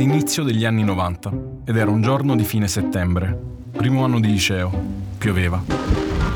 l'inizio degli anni 90 ed era un giorno di fine settembre, primo anno di liceo, pioveva.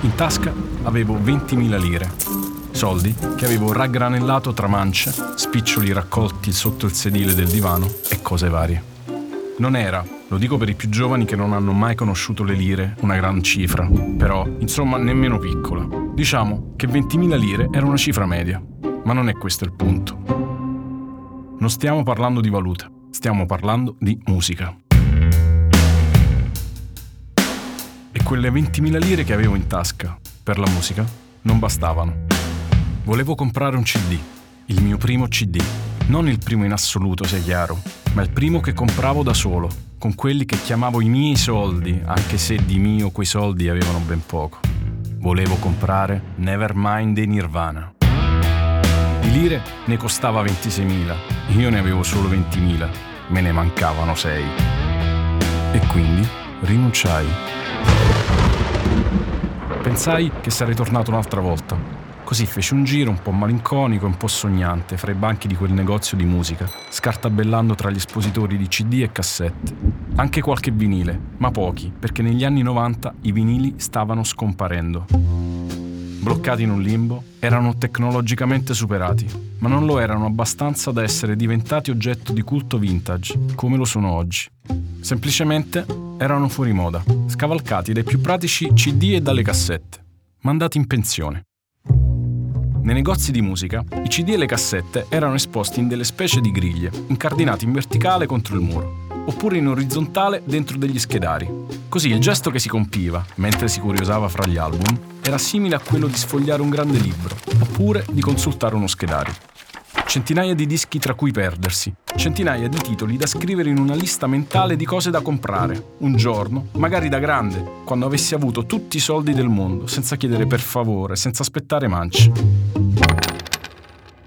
In tasca avevo 20.000 lire, soldi che avevo raggranellato tra mance, spiccioli raccolti sotto il sedile del divano e cose varie. Non era, lo dico per i più giovani che non hanno mai conosciuto le lire, una gran cifra, però insomma nemmeno piccola. Diciamo che 20.000 lire era una cifra media, ma non è questo il punto. Non stiamo parlando di valuta, stiamo parlando di musica. E quelle 20.000 lire che avevo in tasca per la musica non bastavano. Volevo comprare un CD, il mio primo CD. Non il primo in assoluto, è chiaro, ma il primo che compravo da solo, con quelli che chiamavo i miei soldi, anche se di mio quei soldi avevano ben poco. Volevo comprare Nevermind dei Nirvana. Di lire ne costava 26.000, io ne avevo solo 20.000, me ne mancavano 6. E quindi rinunciai. Pensai che sarei tornato un'altra volta. Così feci un giro un po' malinconico e un po' sognante fra i banchi di quel negozio di musica, scartabellando tra gli espositori di CD e cassette. Anche qualche vinile, ma pochi, perché negli anni 90 i vinili stavano scomparendo. Bloccati in un limbo, erano tecnologicamente superati, ma non lo erano abbastanza da essere diventati oggetto di culto vintage, come lo sono oggi. Semplicemente erano fuori moda, scavalcati dai più pratici CD e dalle cassette, mandati in pensione. Nei negozi di musica, i CD e le cassette erano esposti in delle specie di griglie, incardinati in verticale contro il muro, oppure in orizzontale dentro degli schedari. Così il gesto che si compiva, mentre si curiosava fra gli album, era simile a quello di sfogliare un grande libro, oppure di consultare uno schedario. Centinaia di dischi tra cui perdersi, centinaia di titoli da scrivere in una lista mentale di cose da comprare, un giorno, magari da grande, quando avessi avuto tutti i soldi del mondo, senza chiedere per favore, senza aspettare mance.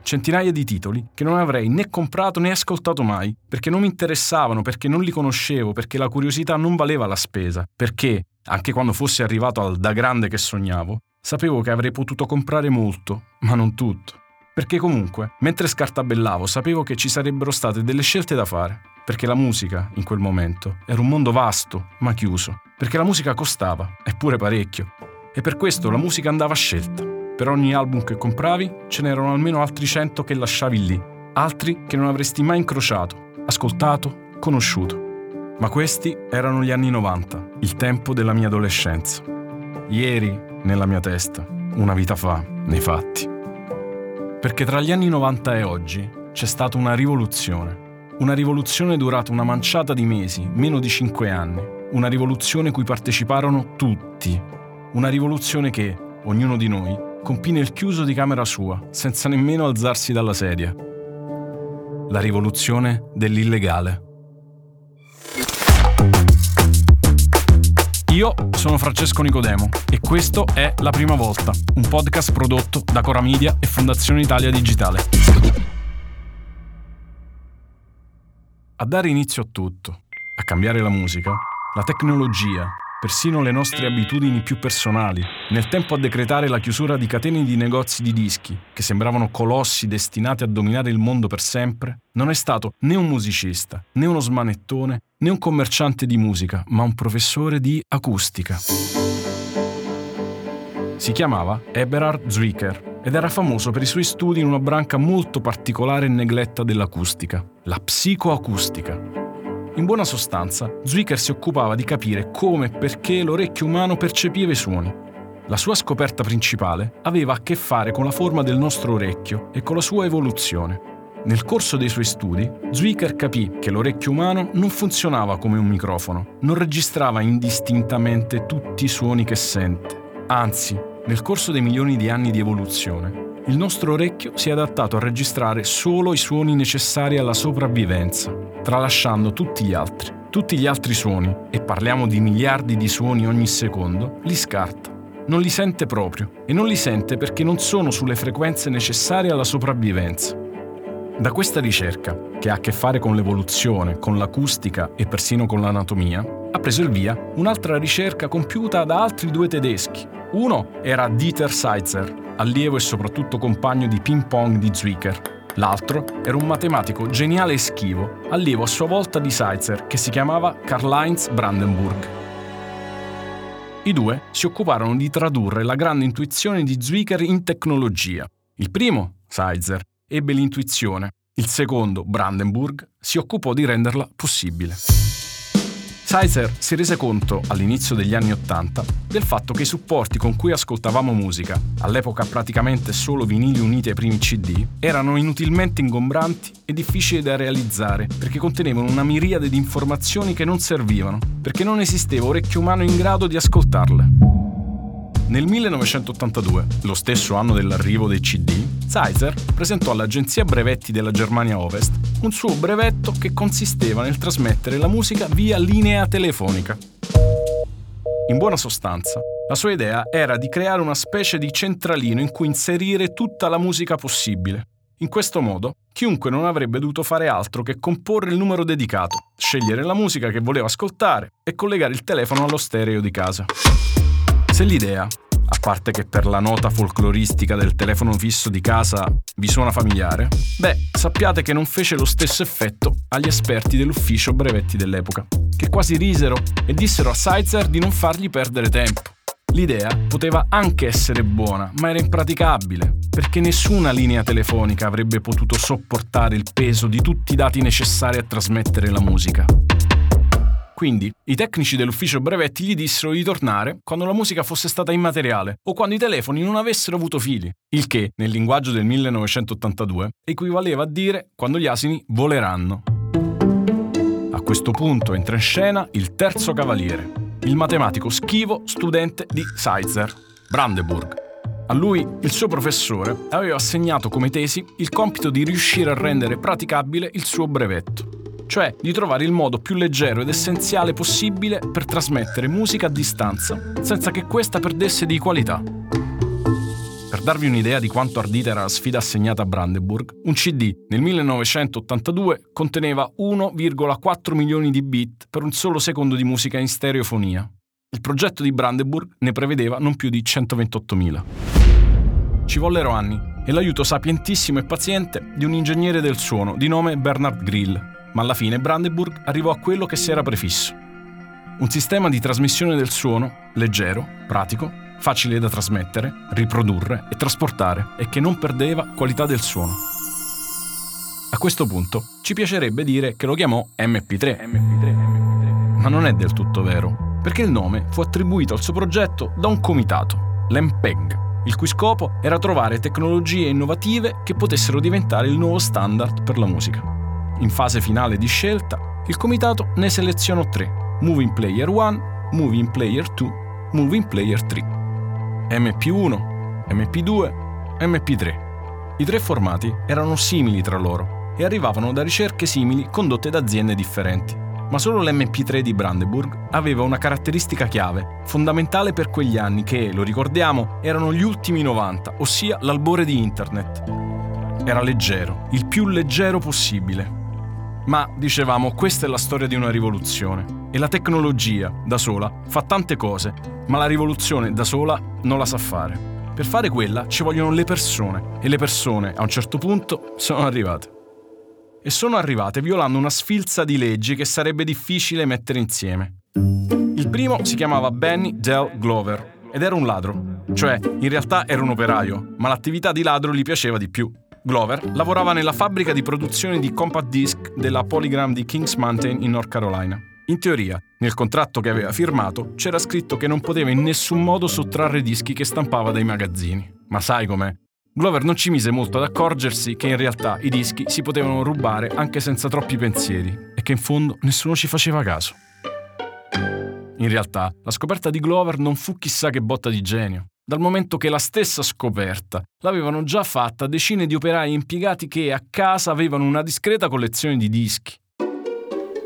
Centinaia di titoli che non avrei né comprato né ascoltato mai, perché non mi interessavano, perché non li conoscevo, perché la curiosità non valeva la spesa, perché, anche quando fossi arrivato al da grande che sognavo, sapevo che avrei potuto comprare molto, ma non tutto. Perché comunque, mentre scartabellavo, sapevo che ci sarebbero state delle scelte da fare. Perché la musica, in quel momento, era un mondo vasto, ma chiuso. Perché la musica costava, eppure parecchio. E per questo la musica andava scelta. Per ogni album che compravi, ce n'erano almeno altri cento che lasciavi lì. Altri che non avresti mai incrociato, ascoltato, conosciuto. Ma questi erano gli anni 90, il tempo della mia adolescenza. Ieri, nella mia testa, una vita fa, nei fatti. Perché tra gli anni 90 e oggi c'è stata una rivoluzione. Una rivoluzione durata una manciata di mesi, meno di cinque anni. Una rivoluzione cui parteciparono tutti. Una rivoluzione che, ognuno di noi, compì nel chiuso di camera sua, senza nemmeno alzarsi dalla sedia. La rivoluzione dell'illegale. Io sono Francesco Nicodemo e questo è La Prima Volta, un podcast prodotto da Cora Media e Fondazione Italia Digitale. A dare inizio a tutto, a cambiare la musica, la tecnologia, persino le nostre abitudini più personali, nel tempo a decretare la chiusura di catene di negozi di dischi, che sembravano colossi destinati a dominare il mondo per sempre, non è stato né un musicista, né uno smanettone, né un commerciante di musica, ma un professore di acustica. Si chiamava Eberhard Zwicker ed era famoso per i suoi studi in una branca molto particolare e negletta dell'acustica, la psicoacustica. In buona sostanza, Zwicker si occupava di capire come e perché l'orecchio umano percepiva i suoni. La sua scoperta principale aveva a che fare con la forma del nostro orecchio e con la sua evoluzione. Nel corso dei suoi studi, Zwicker capì che l'orecchio umano non funzionava come un microfono, non registrava indistintamente tutti i suoni che sente. Anzi, nel corso dei milioni di anni di evoluzione, il nostro orecchio si è adattato a registrare solo i suoni necessari alla sopravvivenza, tralasciando tutti gli altri. Tutti gli altri suoni, e parliamo di miliardi di suoni ogni secondo, li scarta. Non li sente proprio, e non li sente perché non sono sulle frequenze necessarie alla sopravvivenza. Da questa ricerca, che ha a che fare con l'evoluzione, con l'acustica e persino con l'anatomia, ha preso il via un'altra ricerca compiuta da altri due tedeschi. Uno era Dieter Seitzer, allievo e soprattutto compagno di ping pong di Zwicker, L'altro era un matematico geniale e schivo, allievo a sua volta di Seitzer, che si chiamava Karl-Heinz Brandenburg. I due si occuparono di tradurre la grande intuizione di Zwicker in tecnologia. Il primo, Seitzer, ebbe l'intuizione, il secondo, Brandenburg, si occupò di renderla possibile. Sizer si rese conto, all'inizio degli anni Ottanta, del fatto che i supporti con cui ascoltavamo musica, all'epoca praticamente solo vinili uniti ai primi CD, erano inutilmente ingombranti e difficili da realizzare perché contenevano una miriade di informazioni che non servivano, perché non esisteva orecchio umano in grado di ascoltarle. Nel 1982, lo stesso anno dell'arrivo dei CD, Zeiser presentò all'Agenzia Brevetti della Germania Ovest un suo brevetto che consisteva nel trasmettere la musica via linea telefonica. In buona sostanza, la sua idea era di creare una specie di centralino in cui inserire tutta la musica possibile. In questo modo, chiunque non avrebbe dovuto fare altro che comporre il numero dedicato, scegliere la musica che voleva ascoltare e collegare il telefono allo stereo di casa. Se l'idea, a parte che per la nota folcloristica del telefono fisso di casa vi suona familiare, beh, sappiate che non fece lo stesso effetto agli esperti dell'ufficio brevetti dell'epoca, che quasi risero e dissero a Seitzer di non fargli perdere tempo. L'idea poteva anche essere buona, ma era impraticabile, perché nessuna linea telefonica avrebbe potuto sopportare il peso di tutti i dati necessari a trasmettere la musica. Quindi i tecnici dell'ufficio brevetti gli dissero di tornare quando la musica fosse stata immateriale o quando i telefoni non avessero avuto fili, il che, nel linguaggio del 1982, equivaleva a dire quando gli asini voleranno. A questo punto entra in scena il terzo cavaliere, il matematico schivo studente di Seitzer, Brandenburg. A lui, il suo professore, aveva assegnato come tesi il compito di riuscire a rendere praticabile il suo brevetto cioè di trovare il modo più leggero ed essenziale possibile per trasmettere musica a distanza, senza che questa perdesse di qualità. Per darvi un'idea di quanto ardita era la sfida assegnata a Brandenburg, un CD nel 1982 conteneva 1,4 milioni di bit per un solo secondo di musica in stereofonia. Il progetto di Brandenburg ne prevedeva non più di 128.000. Ci vollero anni e l'aiuto sapientissimo e paziente di un ingegnere del suono di nome Bernard Grill, ma alla fine Brandenburg arrivò a quello che si era prefisso. Un sistema di trasmissione del suono leggero, pratico, facile da trasmettere, riprodurre e trasportare e che non perdeva qualità del suono. A questo punto ci piacerebbe dire che lo chiamò MP3, MP3, MP3. ma non è del tutto vero, perché il nome fu attribuito al suo progetto da un comitato, l'MPEG, il cui scopo era trovare tecnologie innovative che potessero diventare il nuovo standard per la musica. In fase finale di scelta, il comitato ne selezionò tre: Moving Player 1, Moving Player 2, Moving Player 3. MP1, MP2, MP3. I tre formati erano simili tra loro e arrivavano da ricerche simili condotte da aziende differenti. Ma solo l'MP3 di Brandenburg aveva una caratteristica chiave, fondamentale per quegli anni che, lo ricordiamo, erano gli ultimi 90, ossia l'albore di Internet. Era leggero, il più leggero possibile, ma, dicevamo, questa è la storia di una rivoluzione. E la tecnologia, da sola, fa tante cose, ma la rivoluzione, da sola, non la sa fare. Per fare quella ci vogliono le persone, e le persone, a un certo punto, sono arrivate. E sono arrivate violando una sfilza di leggi che sarebbe difficile mettere insieme. Il primo si chiamava Benny Dell Glover ed era un ladro, cioè in realtà era un operaio, ma l'attività di ladro gli piaceva di più. Glover lavorava nella fabbrica di produzione di compact disc della Polygram di Kings Mountain in North Carolina. In teoria, nel contratto che aveva firmato c'era scritto che non poteva in nessun modo sottrarre dischi che stampava dai magazzini. Ma sai com'è? Glover non ci mise molto ad accorgersi che in realtà i dischi si potevano rubare anche senza troppi pensieri e che in fondo nessuno ci faceva caso. In realtà, la scoperta di Glover non fu chissà che botta di genio dal momento che la stessa scoperta l'avevano già fatta decine di operai impiegati che a casa avevano una discreta collezione di dischi.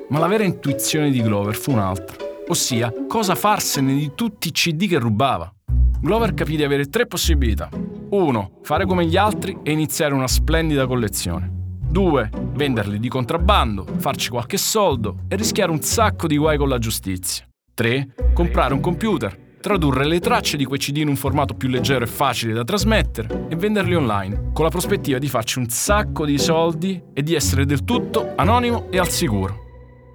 Ma la vera intuizione di Glover fu un'altra, ossia cosa farsene di tutti i CD che rubava. Glover capì di avere tre possibilità. 1. Fare come gli altri e iniziare una splendida collezione. 2. Venderli di contrabbando, farci qualche soldo e rischiare un sacco di guai con la giustizia. 3. Comprare un computer tradurre le tracce di quei CD in un formato più leggero e facile da trasmettere e venderli online, con la prospettiva di farci un sacco di soldi e di essere del tutto anonimo e al sicuro.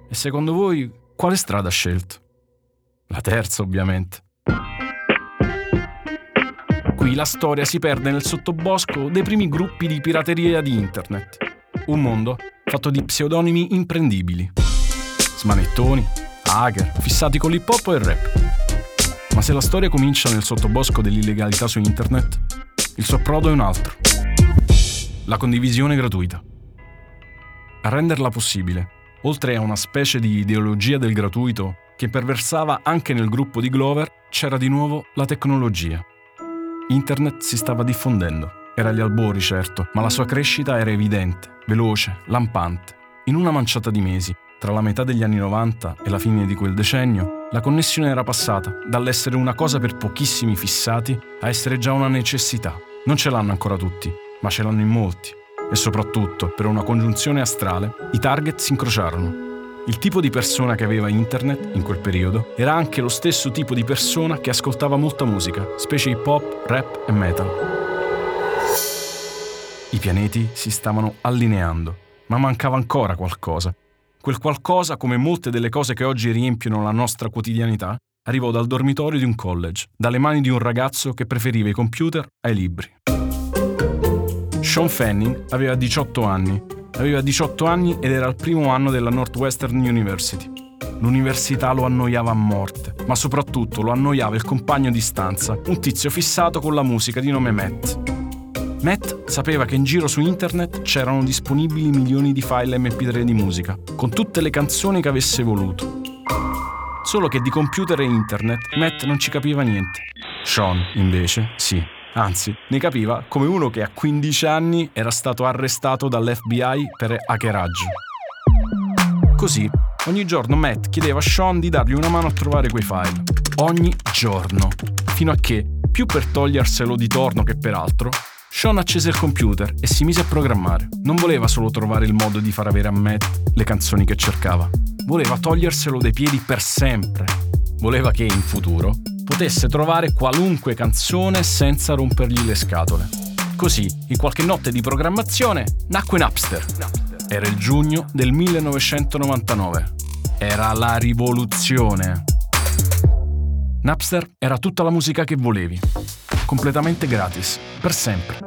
E secondo voi quale strada ha scelto? La terza, ovviamente. Qui la storia si perde nel sottobosco dei primi gruppi di pirateria di internet. Un mondo fatto di pseudonimi imprendibili. Smanettoni, hacker, fissati con l'hip hop e il rap. Ma se la storia comincia nel sottobosco dell'illegalità su internet, il suo approdo è un altro. La condivisione gratuita. A renderla possibile, oltre a una specie di ideologia del gratuito che perversava anche nel gruppo di Glover, c'era di nuovo la tecnologia. Internet si stava diffondendo. Era agli albori, certo, ma la sua crescita era evidente, veloce, lampante. In una manciata di mesi, tra la metà degli anni 90 e la fine di quel decennio, la connessione era passata dall'essere una cosa per pochissimi fissati a essere già una necessità. Non ce l'hanno ancora tutti, ma ce l'hanno in molti. E soprattutto, per una congiunzione astrale, i target si incrociarono il tipo di persona che aveva internet in quel periodo era anche lo stesso tipo di persona che ascoltava molta musica, specie hip hop, rap e metal. I pianeti si stavano allineando, ma mancava ancora qualcosa. Quel qualcosa, come molte delle cose che oggi riempiono la nostra quotidianità, arrivò dal dormitorio di un college, dalle mani di un ragazzo che preferiva i computer ai libri. Sean Fanning aveva 18 anni Aveva 18 anni ed era al primo anno della Northwestern University. L'università lo annoiava a morte, ma soprattutto lo annoiava il compagno di stanza, un tizio fissato con la musica di nome Matt. Matt sapeva che in giro su internet c'erano disponibili milioni di file MP3 di musica, con tutte le canzoni che avesse voluto. Solo che di computer e internet Matt non ci capiva niente. Sean, invece, sì. Anzi, ne capiva come uno che a 15 anni era stato arrestato dall'FBI per hackeraggio. Così, ogni giorno Matt chiedeva a Sean di dargli una mano a trovare quei file. Ogni giorno. Fino a che, più per toglierselo di torno che per altro, Sean accese il computer e si mise a programmare. Non voleva solo trovare il modo di far avere a Matt le canzoni che cercava. Voleva toglierselo dai piedi per sempre. Voleva che in futuro potesse trovare qualunque canzone senza rompergli le scatole. Così, in qualche notte di programmazione, nacque Napster. Era il giugno del 1999. Era la rivoluzione. Napster era tutta la musica che volevi, completamente gratis, per sempre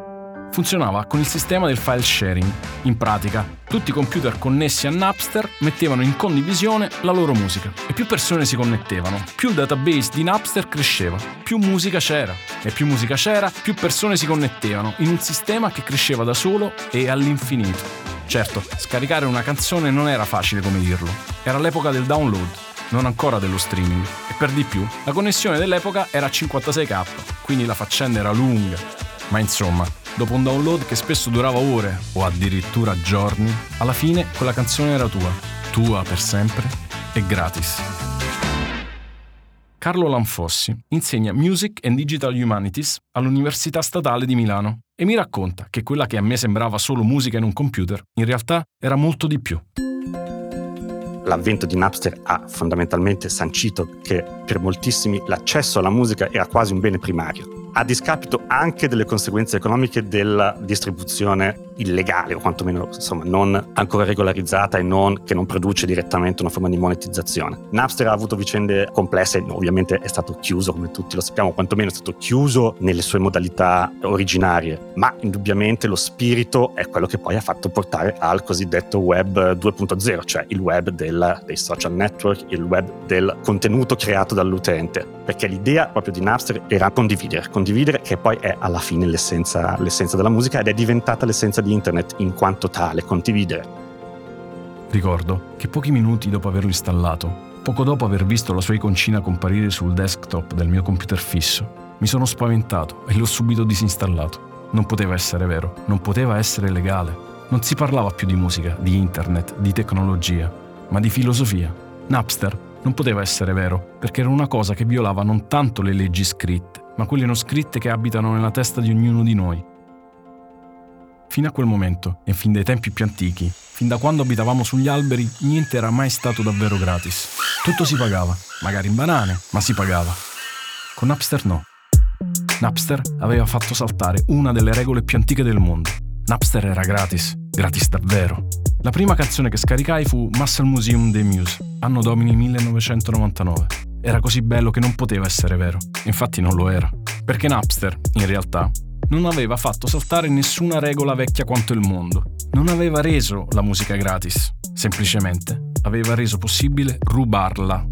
funzionava con il sistema del file sharing. In pratica, tutti i computer connessi a Napster mettevano in condivisione la loro musica e più persone si connettevano, più il database di Napster cresceva, più musica c'era e più musica c'era, più persone si connettevano in un sistema che cresceva da solo e all'infinito. Certo, scaricare una canzone non era facile come dirlo. Era l'epoca del download, non ancora dello streaming. E per di più, la connessione dell'epoca era 56k, quindi la faccenda era lunga. Ma insomma, Dopo un download che spesso durava ore o addirittura giorni, alla fine quella canzone era tua, tua per sempre e gratis. Carlo Lanfossi insegna Music and Digital Humanities all'Università Statale di Milano e mi racconta che quella che a me sembrava solo musica in un computer, in realtà era molto di più. L'avvento di Napster ha fondamentalmente sancito che per moltissimi l'accesso alla musica era quasi un bene primario a discapito anche delle conseguenze economiche della distribuzione illegale o quantomeno insomma non ancora regolarizzata e non, che non produce direttamente una forma di monetizzazione. Napster ha avuto vicende complesse, ovviamente è stato chiuso come tutti lo sappiamo, quantomeno è stato chiuso nelle sue modalità originarie, ma indubbiamente lo spirito è quello che poi ha fatto portare al cosiddetto web 2.0, cioè il web del, dei social network, il web del contenuto creato dall'utente, perché l'idea proprio di Napster era condividere, condividere che poi è alla fine l'essenza, l'essenza della musica ed è diventata l'essenza di internet in quanto tale, condividere. Ricordo che pochi minuti dopo averlo installato, poco dopo aver visto la sua iconcina comparire sul desktop del mio computer fisso, mi sono spaventato e l'ho subito disinstallato. Non poteva essere vero, non poteva essere legale. Non si parlava più di musica, di internet, di tecnologia, ma di filosofia. Napster non poteva essere vero, perché era una cosa che violava non tanto le leggi scritte, ma quelle non scritte che abitano nella testa di ognuno di noi. Fino a quel momento, e fin dai tempi più antichi, fin da quando abitavamo sugli alberi, niente era mai stato davvero gratis. Tutto si pagava, magari in banane, ma si pagava. Con Napster no. Napster aveva fatto saltare una delle regole più antiche del mondo. Napster era gratis, gratis davvero. La prima canzone che scaricai fu Muscle Museum dei Muse, anno domini 1999. Era così bello che non poteva essere vero. Infatti non lo era. Perché Napster, in realtà, non aveva fatto saltare nessuna regola vecchia quanto il mondo. Non aveva reso la musica gratis. Semplicemente aveva reso possibile rubarla.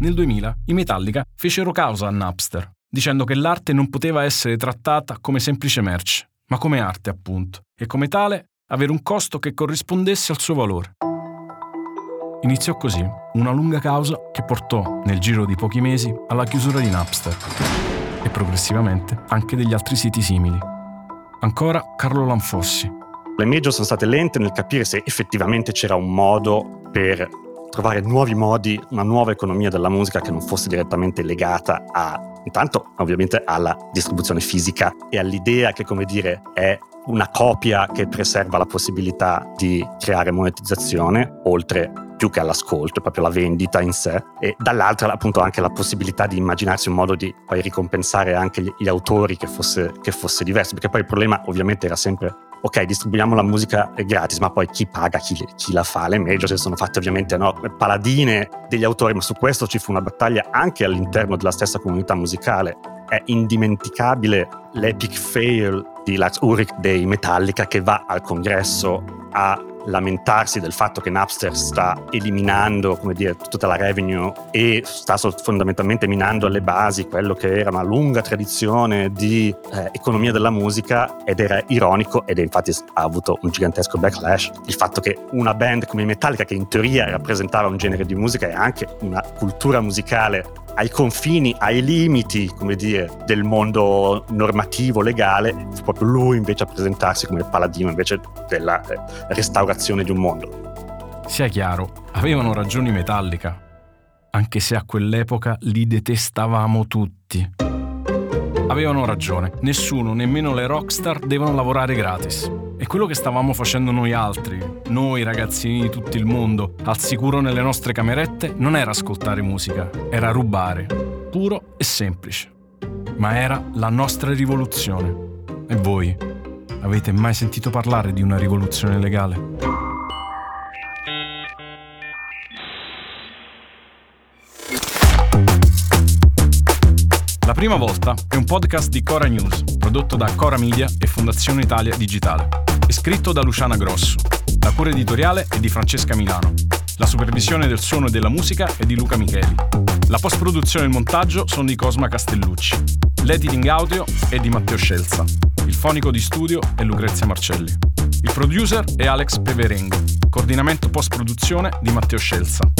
Nel 2000 i Metallica fecero causa a Napster, dicendo che l'arte non poteva essere trattata come semplice merce, ma come arte appunto, e come tale avere un costo che corrispondesse al suo valore. Iniziò così una lunga causa che portò, nel giro di pochi mesi, alla chiusura di Napster e progressivamente anche degli altri siti simili. Ancora Carlo Lanfossi. Le major sono state lente nel capire se effettivamente c'era un modo per trovare nuovi modi, una nuova economia della musica che non fosse direttamente legata a, intanto ovviamente alla distribuzione fisica e all'idea che, come dire, è una copia che preserva la possibilità di creare monetizzazione, oltre più che all'ascolto, proprio la vendita in sé, e dall'altra appunto anche la possibilità di immaginarsi un modo di poi ricompensare anche gli, gli autori che fosse, che fosse diverso, perché poi il problema ovviamente era sempre ok, distribuiamo la musica gratis, ma poi chi paga, chi, chi la fa? Le major si sono fatte ovviamente no, paladine degli autori, ma su questo ci fu una battaglia anche all'interno della stessa comunità musicale. È indimenticabile l'epic fail di Lars Ulrich dei Metallica che va al congresso a lamentarsi del fatto che Napster sta eliminando dire, tutta la revenue e sta fondamentalmente minando alle basi quello che era una lunga tradizione di eh, economia della musica ed era ironico ed infatti ha avuto un gigantesco backlash. Il fatto che una band come Metallica che in teoria rappresentava un genere di musica e anche una cultura musicale ai confini, ai limiti, come dire, del mondo normativo, legale, fu proprio lui invece a presentarsi come il paladino invece della eh, restaurazione di un mondo. Sia chiaro, avevano ragioni Metallica, anche se a quell'epoca li detestavamo tutti. Avevano ragione, nessuno, nemmeno le rockstar, devono lavorare gratis. E quello che stavamo facendo noi altri, noi ragazzini di tutto il mondo, al sicuro nelle nostre camerette, non era ascoltare musica, era rubare, puro e semplice. Ma era la nostra rivoluzione. E voi? Avete mai sentito parlare di una rivoluzione legale? La prima volta è un podcast di Cora News, prodotto da Cora Media e Fondazione Italia Digitale. È scritto da Luciana Grosso. La cura editoriale è di Francesca Milano. La supervisione del suono e della musica è di Luca Micheli. La post-produzione e il montaggio sono di Cosma Castellucci. L'editing audio è di Matteo Scelza. Il fonico di studio è Lucrezia Marcelli. Il producer è Alex Peverengo. Coordinamento post-produzione di Matteo Scelza.